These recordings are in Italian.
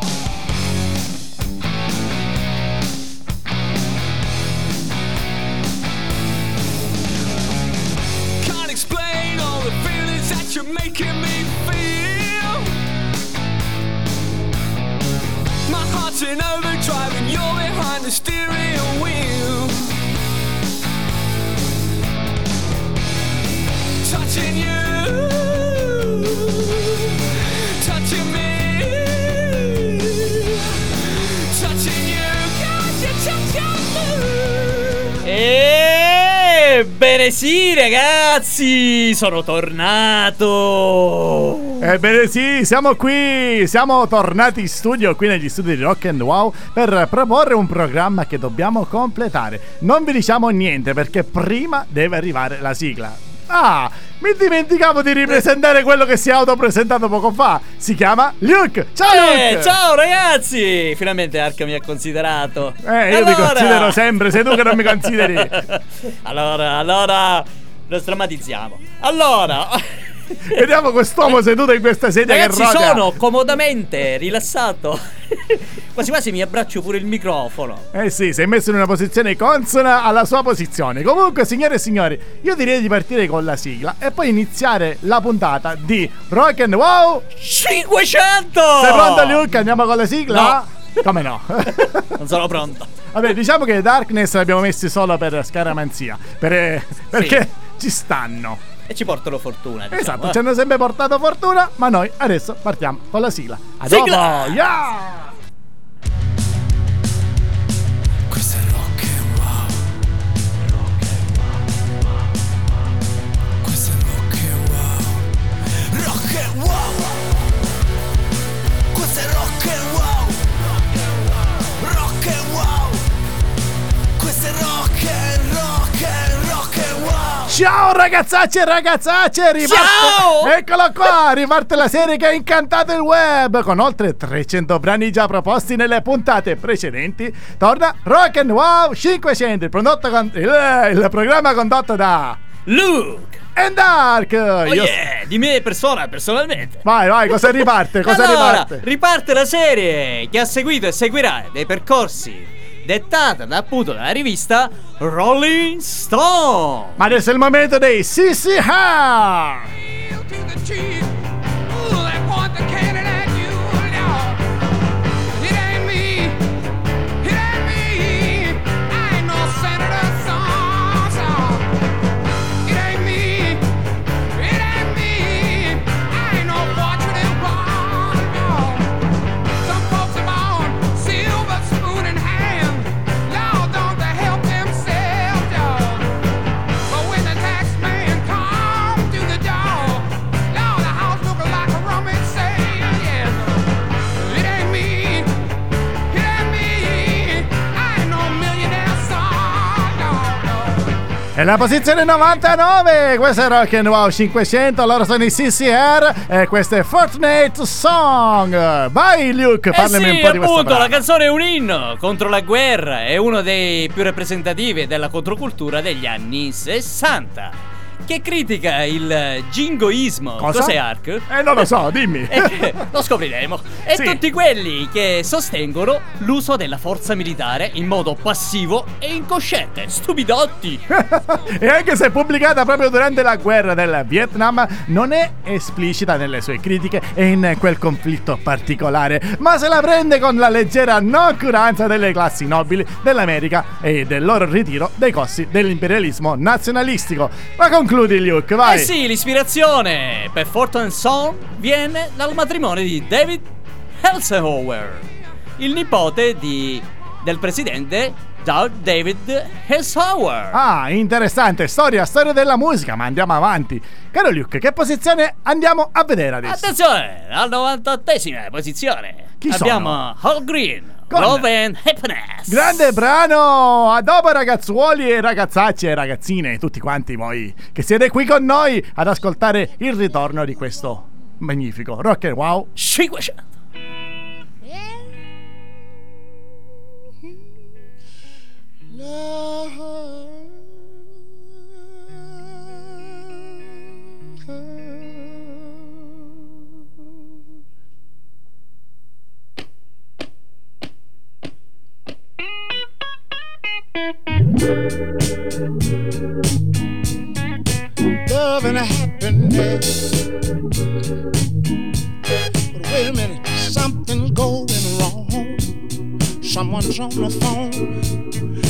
Can't Sì, ragazzi, sono tornato. Ebbene sì, siamo qui, siamo tornati in studio qui negli studi di Rock and Wow per proporre un programma che dobbiamo completare. Non vi diciamo niente perché prima deve arrivare la sigla. Ah, mi dimenticavo di ripresentare quello che si è autopresentato poco fa. Si chiama Luke. Ciao Eh, Luke! ciao ragazzi! Finalmente Arca mi ha considerato. Eh, io ti considero sempre, sei tu che non mi consideri. allora, allora, lo strammatizziamo. Allora, Vediamo quest'uomo seduto in questa sedia ragazzi, che rotea. sono comodamente rilassato. quasi quasi mi abbraccio pure il microfono. Eh sì, sei messo in una posizione consona alla sua posizione. Comunque, signore e signori, io direi di partire con la sigla e poi iniziare la puntata di Rock and Wow. 500! Sei pronto, Luke? Andiamo con la sigla? Come no? Non sono pronto. Vabbè, diciamo che Darkness l'abbiamo messi solo per scaramanzia. per- perché ci stanno. E ci portano fortuna. Diciamo, Esatto, eh. ci hanno sempre portato fortuna, ma noi adesso partiamo con la sigla. A dopo! Yeah! Ciao ragazzacci e ragazzacce, riparte... Ciao! Eccolo qua, riparte la serie che ha incantato il web con oltre 300 brani già proposti nelle puntate precedenti. Torna Rock and Wow 500, il, prodotto con- il, il programma condotto da Luke! And Dark. Oh Io- yeah, di me persona, personalmente. Vai, vai, cosa riparte? Cosa allora, riparte? riparte la serie che ha seguito e seguirà dei percorsi dettata da, appunto dalla rivista Rolling Stone. Ma adesso è il momento dei CC Ha! E la posizione 99, questo è Rock and Wow 500, loro sono i CCR e questo è Fortnite Song. Vai Luke, Eh parlami sì, un po' di questo appunto, la brano. canzone è un inno contro la guerra, è uno dei più rappresentativi della controcultura degli anni 60. Che critica il jingoismo. Cosa? Cos'è Ark? Eh, non lo so, dimmi. Eh, lo scopriremo. E Sì. tutti quelli che sostengono l'uso della forza militare in modo passivo e incosciente. Stupidotti! e anche se pubblicata proprio durante la guerra del Vietnam, non è esplicita nelle sue critiche e in quel conflitto particolare, ma se la prende con la leggera noncuranza delle classi nobili dell'America e del loro ritiro dai costi dell'imperialismo nazionalistico. Ma concludi, Luke, vai. Eh sì, l'ispirazione per Fortune Song viene dal matrimonio di David Eisenhower, il nipote di, del presidente Doug David Eisenhower. Ah, interessante, storia, storia della musica, ma andiamo avanti. Caro Luke, che posizione andiamo a vedere adesso? Attenzione, al 98esima posizione Chi abbiamo Hall Green, Con- Love and Happiness. Grande brano! A dopo ragazzuoli e ragazzacce e ragazzine, tutti quanti voi che siete qui con noi ad ascoltare il ritorno di questo magnifico rock and wow. 500. Love and happiness. But something's going wrong. Someone's on the phone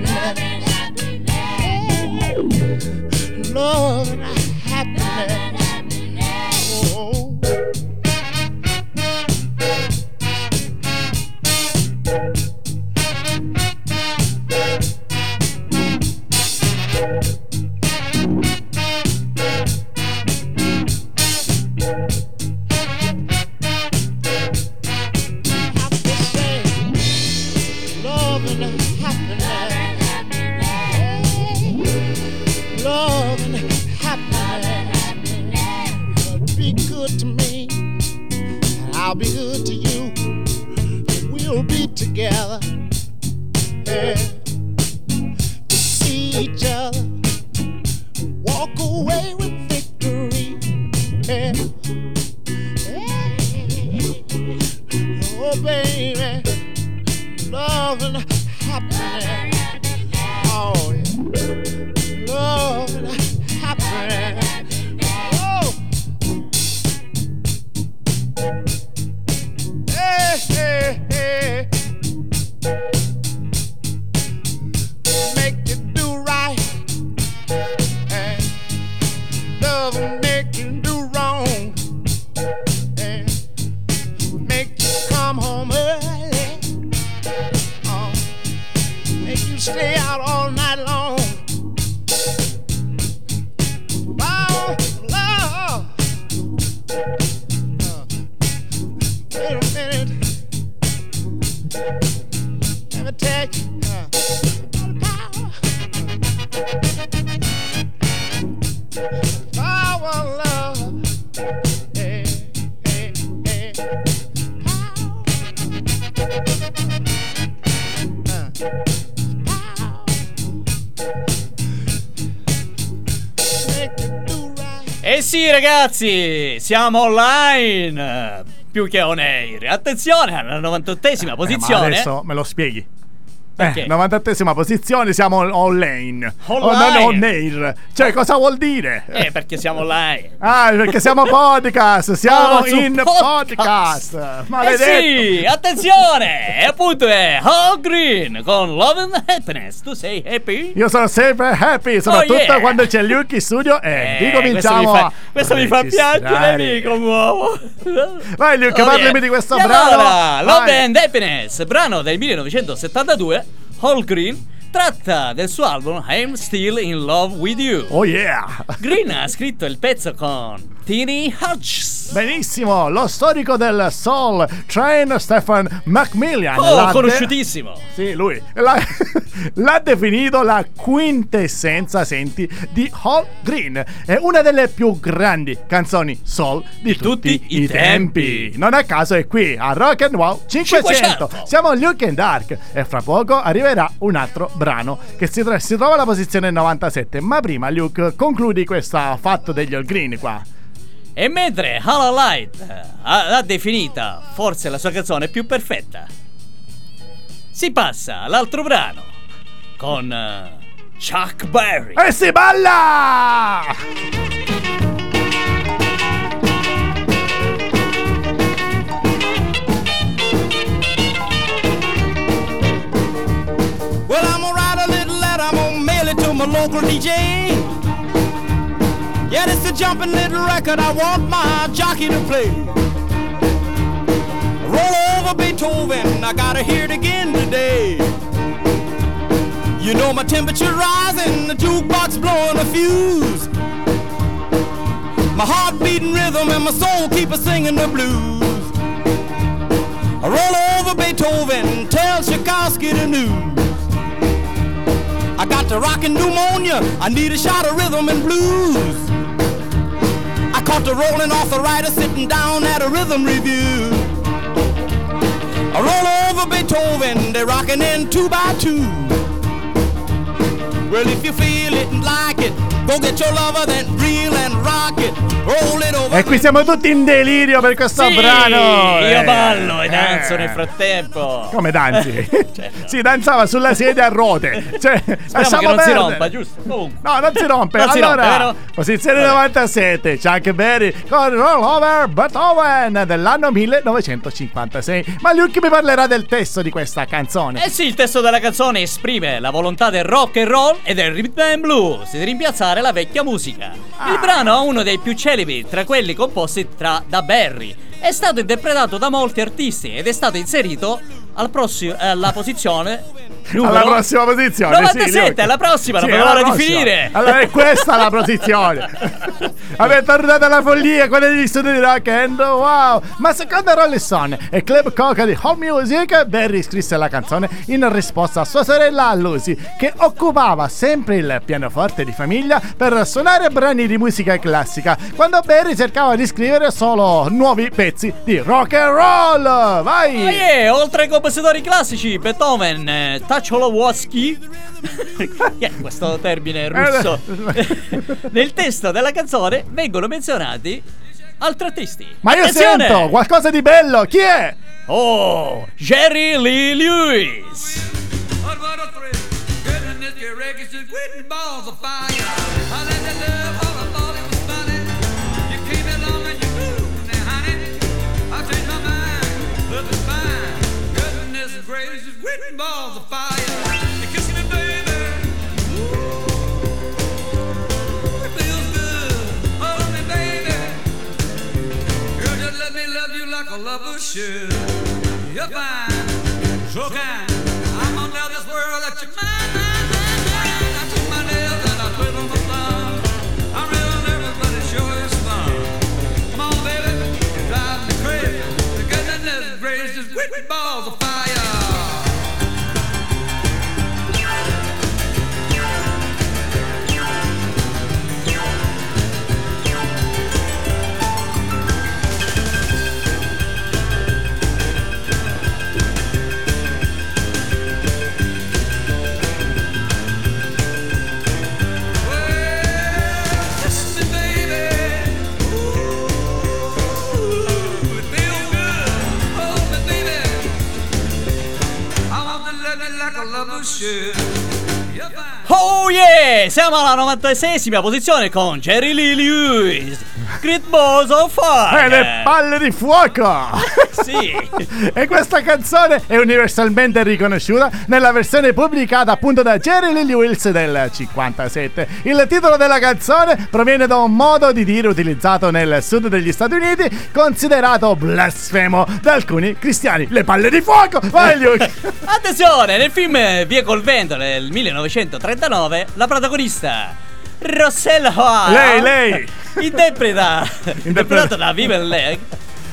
Happiness. Love E sì, ragazzi, siamo online. Più che on air. Attenzione, alla 98esima Eh, ma posizione. adesso me lo spieghi. Perché? Eh, 98esima posizione, siamo online. Online. Oh, non on air. Cioè, cosa vuol dire? Eh, perché siamo online. Ah, perché siamo podcast, siamo Oh, in podcast. podcast. Eh Maledetto. sì, attenzione! E appunto è All Green con Love and Happiness. Tu sei happy? Io sono sempre happy, soprattutto Oh, yeah. quando c'è Luke in studio e Eh, ricominciamo questo mi fa, questo mi fa piangere, mi commuovo. Vai Luke, Oh, parlami yeah. di questo E brano. Allora, Love Vai. and Happiness, brano del 1972, hálgrín tratta del suo album I'm Still in Love with You. Oh yeah. Green ha scritto il pezzo con Tini Hodges. Benissimo, lo storico del soul, Train Stephen Macmillan. Oh, l'ha de- conosciutissimo. Sì, lui l'ha, l'ha definito la quintessenza, senti, di Hall Green. È una delle più grandi canzoni soul di, tutti, i tempi. Non a caso è qui a Rock and Wow 500. 500. Siamo a Luke and Dark e fra poco arriverà un altro brano che si, tra- si trova alla posizione 97. Ma prima, Luke, concludi questo fatto degli All Green qua. E mentre Hala Light eh, ha- l'ha definita forse la sua canzone più perfetta, si passa all'altro brano con eh, Chuck Berry. E si balla! My local DJ. Yeah, it's a jumping little record I want my jockey to play. Roll over Beethoven, I gotta hear it again today. You know my temperature rising, the jukebox blowing a fuse. My heart beating rhythm and my soul keep a singing the blues. I roll over Beethoven, tell Tchaikovsky the news. I got the rockin' pneumonia, I need a shot of rhythm and blues. I caught the rolling arthritis sitting down at a rhythm review. I roll over Beethoven, they're rocking in two by two. Well, if you feel it and like it, go get your lover, then reel and rock it. Roll it over. E qui siamo tutti in delirio per questo Sì, brano. Io Eh, ballo e eh. danzo nel frattempo. Come danzi? Certo. si danzava sulla sedia a ruote. Cioè, Speriamo che non si perdere. rompa, giusto? Comunque. No, non si rompe. Non si allora, rompe, vero? posizione Vabbè. 97, Chuck Berry con Roll Over Beethoven dell'anno 1956. Ma Luke mi parlerà del testo di questa canzone. Eh sì, il testo della canzone esprime la volontà del rock and roll e del rhythm and blues di rimpiazzare la vecchia musica. Il brano è uno dei più celebri tra quelli composti tra da Barry. È stato interpretato da molti artisti ed è stato inserito al prossimo- alla posizione numero alla prossima posizione. 97, sì, alla prossima, non Sì, vedo alla l'ora di finire. Allora è questa la posizione. Avete tornato alla follia con gli studi di rock and wow. Ma secondo Rolling Stone e Club Coca di Home Music, Barry scrisse la canzone in risposta a sua sorella Lucy, che occupava sempre il pianoforte di famiglia per suonare brani di musica classica, quando Barry cercava di scrivere solo nuovi pezzi di rock and roll. Vai! Ah, yeah, oltre ai compositori classici, Beethoven, eh, è questo termine russo, nel testo della canzone vengono menzionati altri artisti. Ma io Attenzione! sento qualcosa di bello, chi è? Oh, Jerry Lee Lewis. Quitting balls of fire. Kissing me, baby. Ooh, it feels good. Hold me, baby. Girl, just let me love you like a lover should. You're fine, so kind. I'm gonna tell this world that you're mine, Siamo alla 96esima posizione con Jerry Lee Lewis. Great Balls of Fire. E le palle di fuoco! Sì. e questa canzone è universalmente riconosciuta nella versione pubblicata appunto da Jerry Lee Lewis del 57. Il titolo della canzone proviene da un modo di dire utilizzato nel sud degli Stati Uniti considerato blasfemo da alcuni cristiani. Le palle di fuoco! Vai Luke! Attenzione, nel film Via col vento del 1939, la protagonista Rossella Hoa Lei, lei. interpreta interpretata da Vivian Leg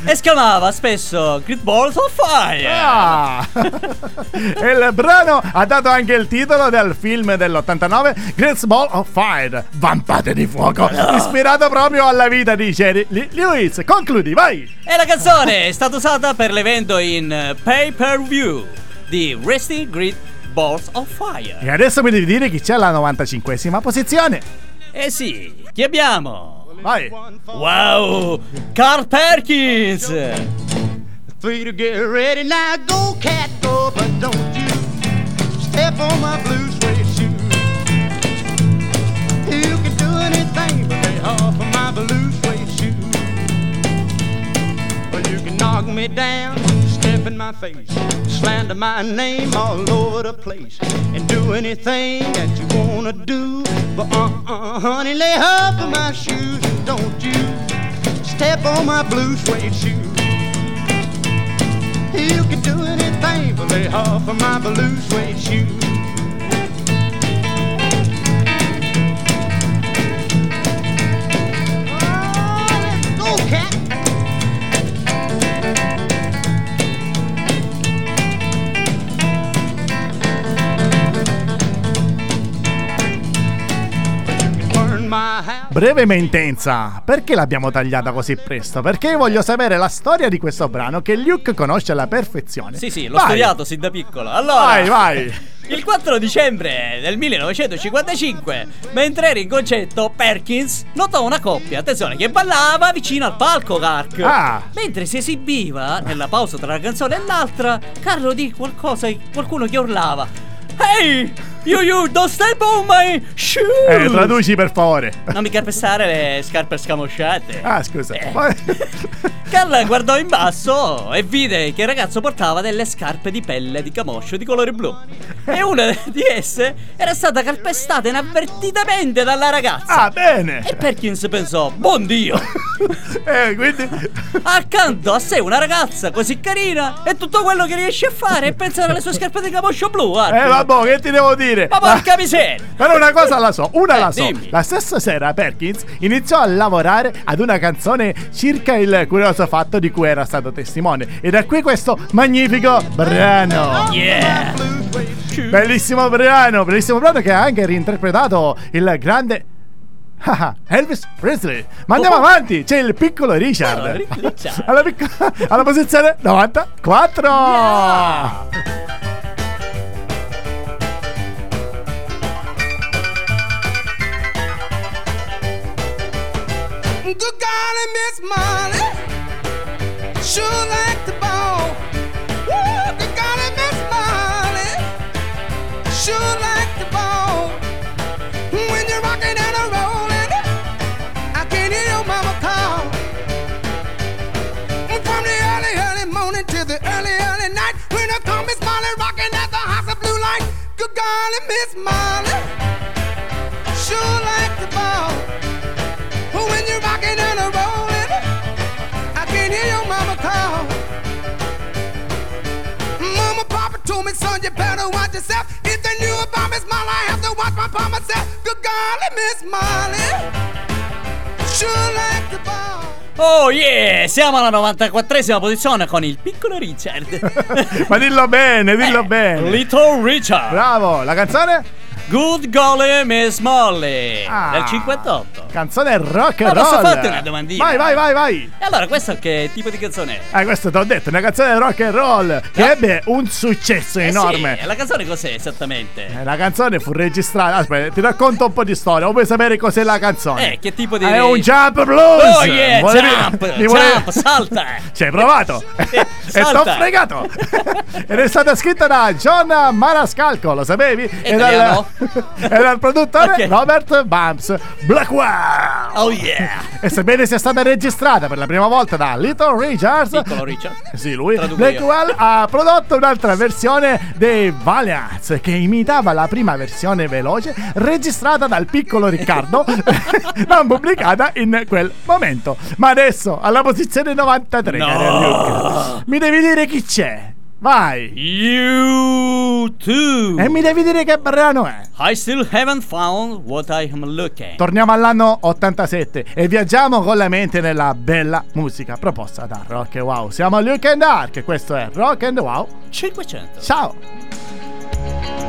esclamava spesso Great Balls of Fire. Ah! il brano ha dato anche il titolo del film dell'89 Great Ball of Fire Vampate di fuoco ispirato proprio alla vita di Jerry Lee Lewis concludi vai E la canzone è stata usata per l'evento in pay per view di Wrestling Great Balls of Fire. e adesso mi devi dire chi c'è alla 95esima posizione Eh sì, chi abbiamo? vai Wow, Carl Perkins! Three to get ready now, go cat go, but don't you step on my blue suede shoe. You can do anything but lay off of my blue suede shoe. Well, you can knock me down, step in my face, slander my name all over the place, and do anything that you wanna do. But uh-uh, honey, lay off of my shoes and don't you step on my blue suede shoe. You can do anything but lay off of my blue suede shoe. Breve ma intensa. Perché l'abbiamo tagliata così presto? Perché voglio sapere la storia di questo brano che Luke conosce alla perfezione. Sì, sì, l'ho Vai. studiato sin da piccolo. Allora, Vai, vai. Il 4 dicembre del 1955, mentre era in concetto, Perkins notò una coppia, attenzione, che ballava vicino al palco Gark. Ah. Mentre si esibiva, nella pausa tra una canzone e l'altra, Carlo di qualcosa, qualcuno che urlava. Hey! You, you, don't step on my shoes! Eh, traduci per favore. Non mi calpestare le scarpe scamosciate. Ah, scusa. Eh. Carla guardò in basso e vide che il ragazzo portava delle scarpe di pelle di camoscio di colore blu. E una di esse era stata calpestata inavvertitamente dalla ragazza. Ah, bene. E Perkins pensò, buon Dio! Eh, quindi... Accanto a sé una ragazza così carina e tutto quello che riesce a fare è pensare alle sue scarpe di camoscio blu. guarda. Eh, vabbè, che ti devo dire? Ma porca miseria! Però una cosa la so, una Eh, la so. dimmi. La stessa sera Perkins iniziò a lavorare ad una canzone circa il curioso fatto di cui era stato testimone. E da qui questo magnifico brano. Yeah! Bellissimo brano, bellissimo brano che ha anche reinterpretato il grande Elvis Presley. Ma andiamo Oh. avanti, c'è il piccolo Richard. Rick- Richard. alla, picco- alla posizione 94. Good golly, Miss Molly, sure like the ball. Woo, good golly, Miss Molly, sure like the ball. When you're rocking and a rolling, I can hear your mama call. From the early, early morning to the early, early night, when I come Miss Molly rocking at the house of blue light. Good golly, Miss Molly, sure like the ball. Rocking and a rolling, I can hear your mama call. Mama, Papa told me, son, you better watch yourself. If they knew about Miss Molly, I have to watch my pa myself. Good golly, Miss Molly, sure like the ball. Oh yeah! Siamo alla 94esima posizione con il piccolo Richard. Ma dillo bene, dillo Eh, bene. Little Richard. Bravo, la canzone? Good golly Miss Molly Ah, del 58. Canzone rock and Ma posso roll. farti una domandina? Vai, vai, vai, vai. E allora, questo che tipo di canzone è? Eh, questo ti ho detto, una canzone rock and roll che No. ebbe un successo Eh enorme. sì, la canzone cos'è esattamente? Eh, La canzone fu registrata. Aspetta, ti racconto un po' di storia. O vuoi sapere cos'è la canzone? Eh, che tipo di- È un jump blues. Oh yeah, Volevi- jump, mi volevi- jump, salta. Ci hai provato? e salta. t'ho fregato. Ed è stata scritta da John Marascalco, lo sapevi? E dal, Italiano? e dal produttore Ok. Robert Bumps Blackwell. Oh yeah! E sebbene sia stata registrata per la prima volta da Little Richards, Piccolo Richard. sì, lui Traduco io. Blackwell ha prodotto un'altra versione dei Valiants che imitava la prima versione veloce registrata dal piccolo Riccardo, non pubblicata in quel momento. Ma adesso alla posizione 93, No. mi devi dire chi c'è. Vai. You too. E mi devi dire che brano è. I still haven't found what I am looking. Torniamo all'anno 87 e viaggiamo con la mente nella bella musica proposta da Rock and Wow. Siamo a Luke and Dark questo è Rock and Wow. 500. Ciao.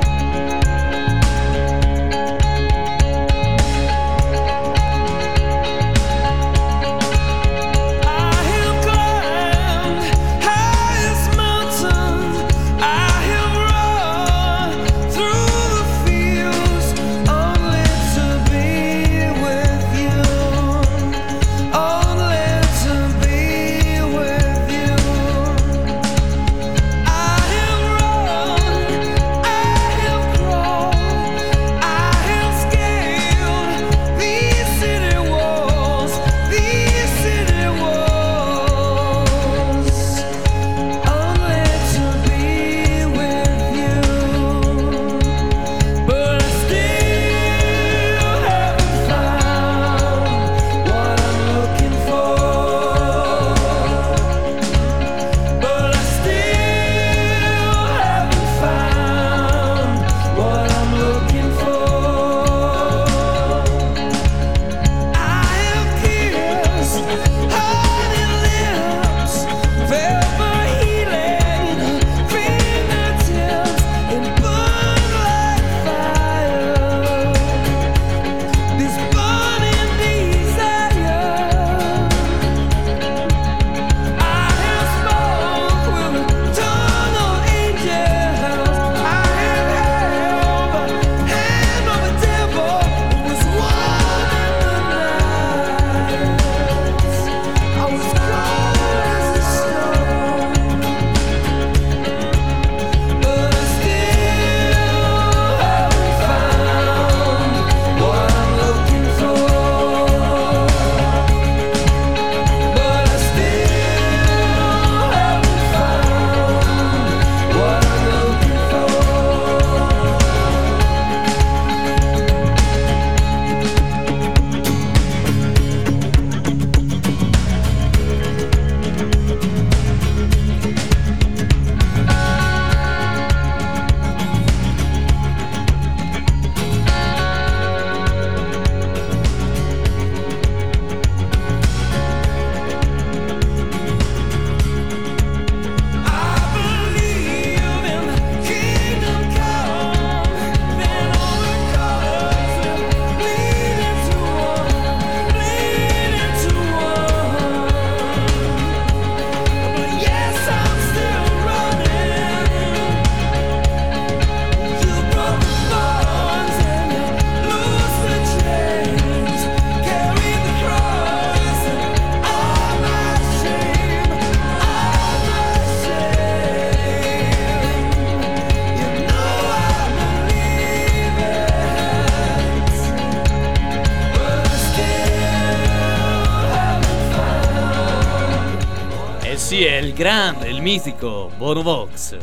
Grande, il mitico Bono Vox.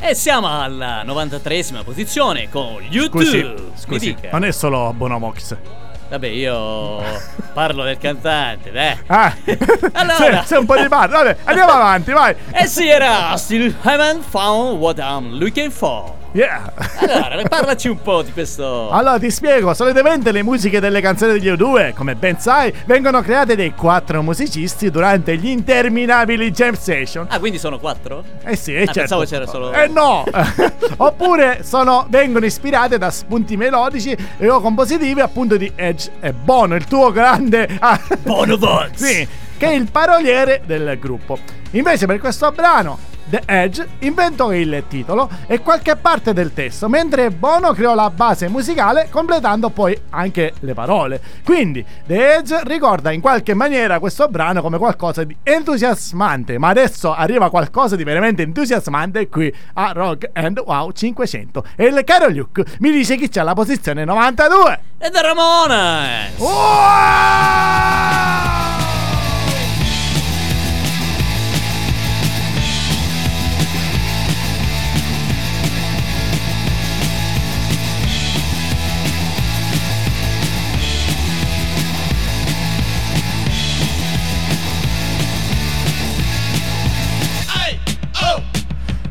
E siamo alla 93esima posizione con YouTube. Scusi, scusi, non è solo Bonomox. Vabbè, io parlo del cantante, dai. Ah, Allora. c'è un po' di parte. Vabbè, andiamo avanti, vai. E sì, era Still haven't found what I'm looking for. Yeah. Allora, parlaci un po' di questo. Allora ti spiego, solitamente le musiche delle canzoni degli U2, come ben sai, vengono create dai quattro musicisti durante gli interminabili jam session. Ah, quindi sono quattro? Eh sì, Ah, certo. pensavo c'era solo- Eh no! Oppure sono, vengono ispirate da spunti melodici e o compositivi appunto di Edge e Bono, il tuo grande... Bono Vox. sì, che è il paroliere del gruppo. Invece per questo brano The Edge inventò il titolo e qualche parte del testo, mentre Bono creò la base musicale completando poi anche le parole. Quindi The Edge ricorda in qualche maniera questo brano come qualcosa di entusiasmante, ma adesso arriva qualcosa di veramente entusiasmante qui a Rock and Wow 500. E il caro Luke mi dice chi c'è alla posizione 92. E da Ramones. Wow!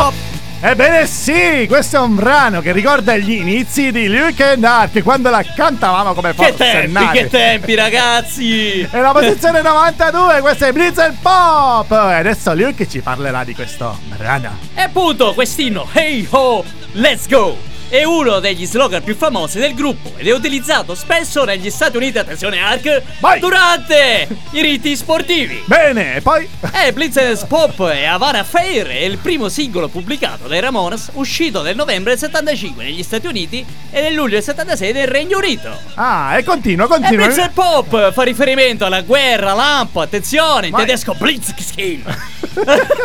Bop! Ebbene sì, questo è un brano che ricorda gli inizi di Luke and Dark quando la cantavamo come Che forse tempi, nati. che tempi, ragazzi. E la posizione 92, questo è Blitz and Pop! E adesso Luke ci parlerà di questo brano. E appunto, quest'inno, Hey Ho, Let's Go! È uno degli slogan più famosi del gruppo ed è utilizzato spesso negli Stati Uniti, attenzione Ark, Vai! durante i riti sportivi. Bene, e poi... E Blitz Pop e Havana Fair è il primo singolo pubblicato dai Ramones uscito nel novembre del 75 negli Stati Uniti e nel luglio del 76 nel Regno Unito. Ah, e continua, E continua. Blitz Pop fa riferimento alla guerra, lampo, attenzione, in Vai. tedesco Blitzkrieg.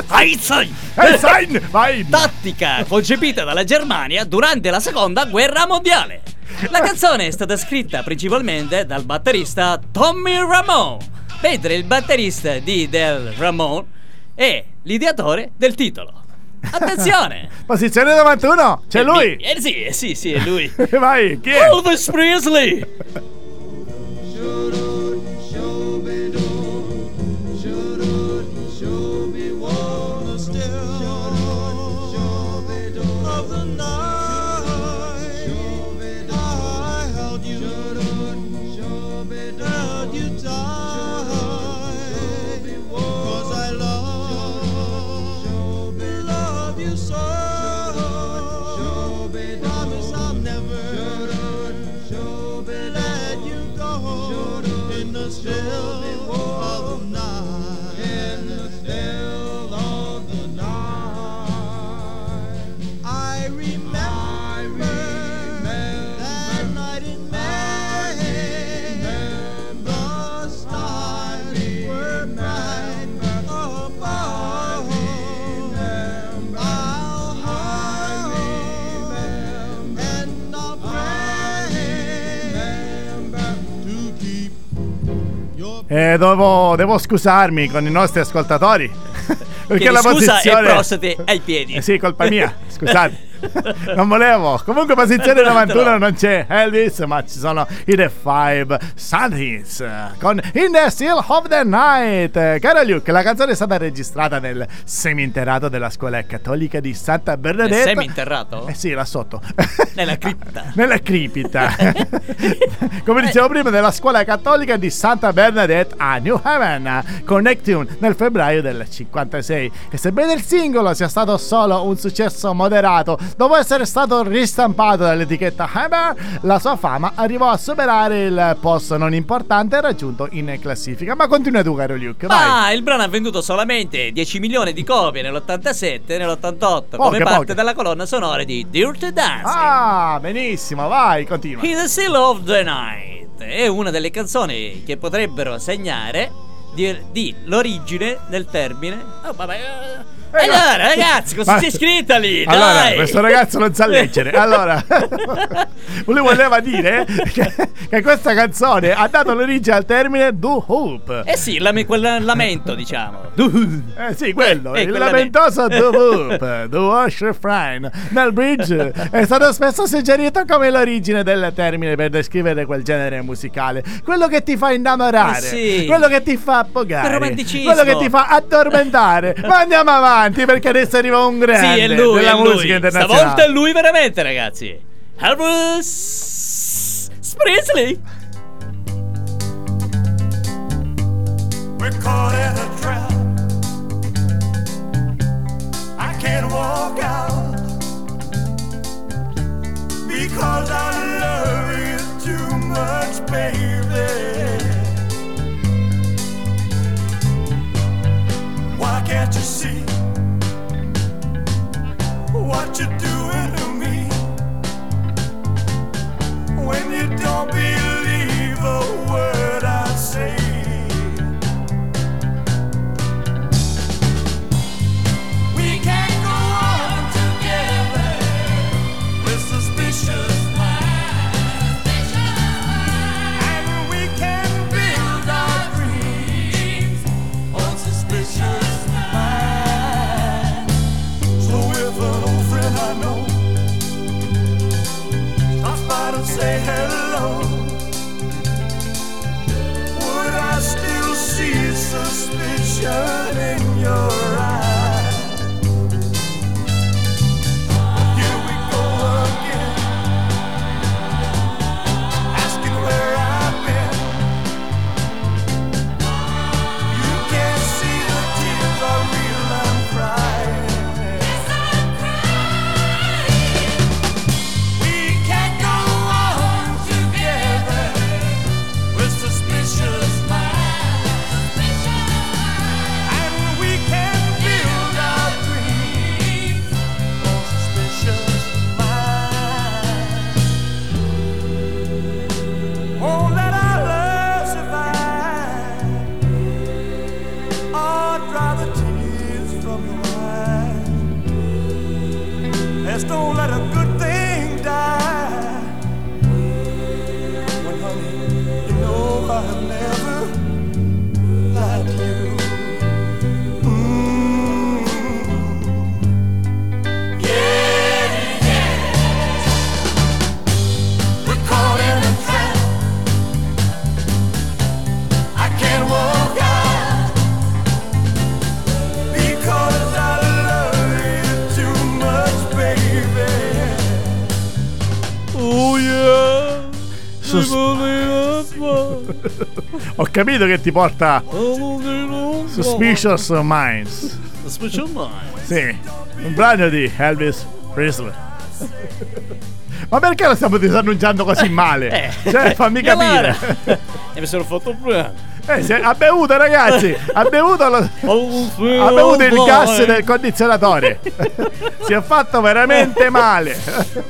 Einstein. Eh, Sein, vai! Tattica concepita dalla Germania durante la seconda guerra mondiale. La canzone è stata scritta principalmente dal batterista Tommy Ramone, mentre il batterista di Del Ramone è l'ideatore del titolo. Attenzione! Posizione 91, c'è lui! Eh sì, eh sì, sì, è lui. Vai, chi è? Elvis Presley! Eh, devo, devo scusarmi con i nostri ascoltatori. Perché la scusa posizione... e prostate ai piedi. Eh sì, colpa mia, scusate. non volevo. Comunque, posizione Eh, 91 però. non c'è Elvis, ma ci sono i The Five Santins con In the Still of the Night. Eh, Caro Luke, la canzone è stata registrata nel seminterrato della scuola cattolica di Santa Nel Bernadetta. seminterrato? Eh sì, là sotto. Nella cripta. Nella cripta. Come dicevo prima, della scuola cattolica di Santa Bernadette a New Haven, Connecticut, nel febbraio del 56. E sebbene il singolo sia stato solo un successo moderato, dopo essere stato ristampato dall'etichetta Hammer, la sua fama arrivò a superare il posto non importante raggiunto in classifica. Ma continua tu, caro Luke, vai. Ah, il brano ha venduto solamente 10 milioni di copie nell'87 e nell'88 come parte poche. della colonna sonora di Dirty Dancing. Ah, benissimo, vai, continua. In the Still of the Night è una delle canzoni che potrebbero segnare di, di l'origine del termine. Oh, vabbè. Eh. Eh, allora, ragazzi, cosa Ma- c'è scritta lì? Allora, Dai! questo ragazzo non sa leggere. Allora, lui voleva dire che, che questa canzone ha dato l'origine al termine do hoop. Eh sì, lame- quel lamento, diciamo. Eh sì, quello, Eh, il quella lamentoso do hoop, do wash refrain. Nel bridge è stato spesso suggerito come l'origine del termine per descrivere quel genere musicale. Quello che ti fa innamorare, Eh sì. quello che ti fa appogare, quello che ti fa addormentare. Ma andiamo avanti perché adesso arriva un grande Sì, è lui, della è lui. musica internazionale. Stavolta è lui veramente, ragazzi. Elvis Presley. We're caught in a trap. I can't walk out because I love Ho capito che ti porta Suspicious Minds. Suspicious Mind. Sì, un brano di Elvis Presley. Ma perché lo stiamo disannunciando così male? Cioè, fammi capire. E mi sono fatto bene. Eh, se- ha bevuto, ragazzi. Ha bevuto, lo- ha bevuto il gas del condizionatore. si è fatto veramente male.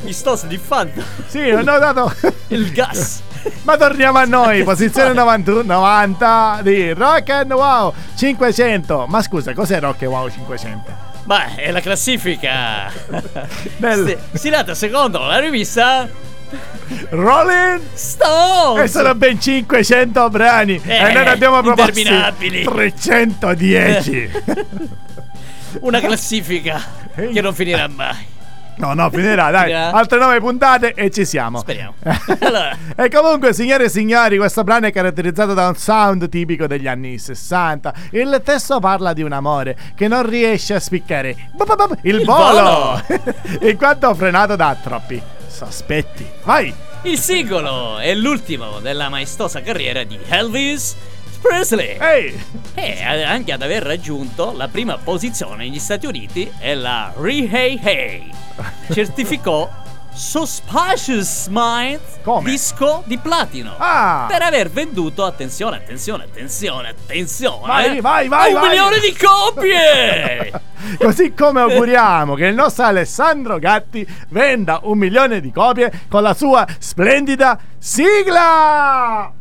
Mi sto sniffando. Sì, ho notato. Il gas. Ma torniamo a noi, posizione 91, 90 di Rock and Wow 500. Ma scusa, cos'è Rock and Wow 500? Beh, è la classifica. Sti- Stilata secondo la rivista Rolling Stone. E sono ben 500 brani Eh, E noi ne abbiamo proposti interminabili. 310 Una classifica che non finirà mai. No, no, finirà, dai. Altre nove puntate e ci siamo. Speriamo. Allora. e comunque, signore e signori, questo brano è caratterizzato da un sound tipico degli anni 60. Il testo parla di un amore che non riesce a spiccare Il volo, in quanto frenato da troppi sospetti. Vai! Il singolo è l'ultimo della maestosa carriera di Elvis Presley. Ehi! E anche ad aver raggiunto la prima posizione negli Stati Uniti e la Re Hey Hey certificò Suspicious Minds Come? disco di platino Ah! per aver venduto, attenzione, attenzione, attenzione, attenzione, Vai, vai, vai, un vai. milione di copie! Così come auguriamo che il nostro Alessandro Gatti venda un milione di copie con la sua splendida sigla!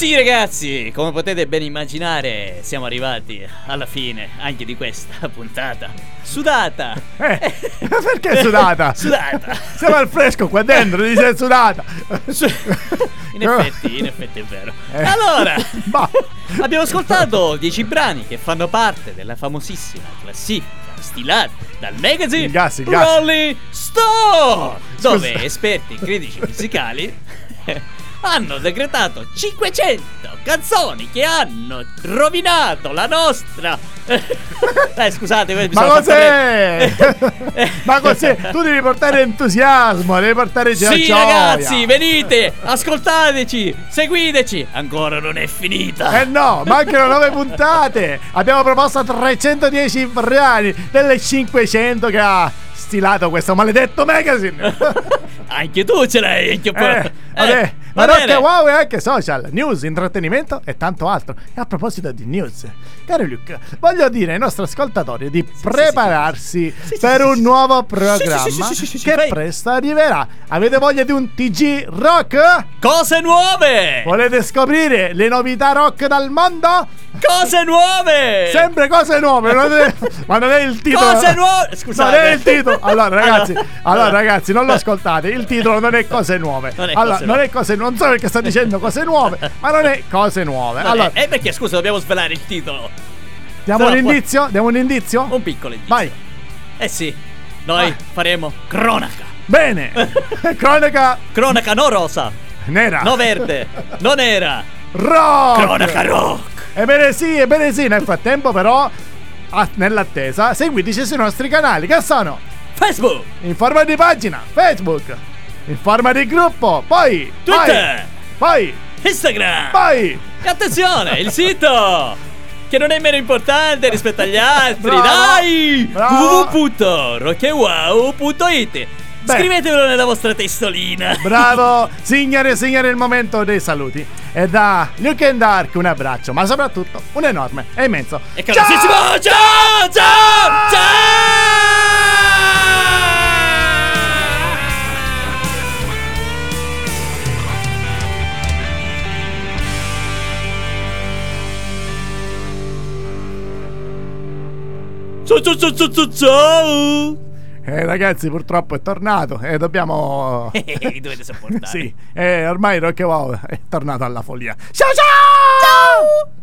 Sì ragazzi, come potete ben immaginare siamo arrivati alla fine anche di questa puntata sudata. Eh, perché sudata? sudata. Siamo al fresco qua dentro, ti sei sudata! Su- In effetti, in effetti è vero. Eh. Allora, abbiamo ascoltato 10 brani che fanno parte della famosissima classifica stilata dal magazine Il gas, il gas. Rolling Stone, dove esperti critici musicali hanno decretato 500 canzoni che hanno rovinato la nostra Eh scusate, Ma cos'è? Ma cos'è? Tu devi portare entusiasmo, devi portare gio- Sì, gioia. ragazzi, venite, ascoltateci, seguiteci. Ancora non è finita. Eh no, mancano nove puntate. Abbiamo proposto 310 brani delle 500 che ha stilato questo maledetto magazine. Anche tu ce l'hai. Anche Eh, Eh, ma bene. wow e anche social, news, intrattenimento e tanto altro. E a proposito di news, caro Luke, voglio dire ai nostri ascoltatori di prepararsi Sì, sì, per sì, un sì, nuovo sì, programma sì, sì, sì, sì, sì, che vai. presto arriverà. Avete voglia di un TG rock? Cose nuove. Volete scoprire le novità rock dal mondo? Cose nuove. Sempre cose nuove, non è- ma non è il titolo. Cose nuove. Scusate. Non è il titolo. Allora, ragazzi, allora, ragazzi, non lo ascoltate. Il titolo non è cose nuove. Non è allora, cose non nuove. è cose nuove. Non so perché sto dicendo cose nuove, ma non è cose nuove. Vabbè, Allora, eh, perché scusa, dobbiamo svelare il titolo. diamo un però poi- indizio? Diamo un indizio? Un piccolo indizio. Vai. Eh sì, noi Vai. faremo cronaca. Bene. Cronaca Cronaca no rosa, nera. no verde, no nera. Rock. Cronaca rock. Ebbene sì, ebbene sì. Nel frattempo, però, a- nell'attesa, seguiteci sui nostri canali, che sono Facebook, in forma di pagina, Facebook, in forma di gruppo, poi Twitter, poi, Instagram. poi, E attenzione, il sito! Che non è meno importante rispetto agli altri, Bravo, dai! Beh. Scrivetelo nella vostra testolina. bravo, signore e signori, è il momento dei saluti. E da Luke and Dark un abbraccio, ma soprattutto un enorme e immenso E calorosissimo ciao! Ciao! Ciao! Ciao ciao ciao ciao ciao! Eh, ragazzi, purtroppo è tornato e dobbiamo. Dovete sopportare. sì, eh, ormai Rock and Wow è tornato alla follia. Ciao ciao! Ciao!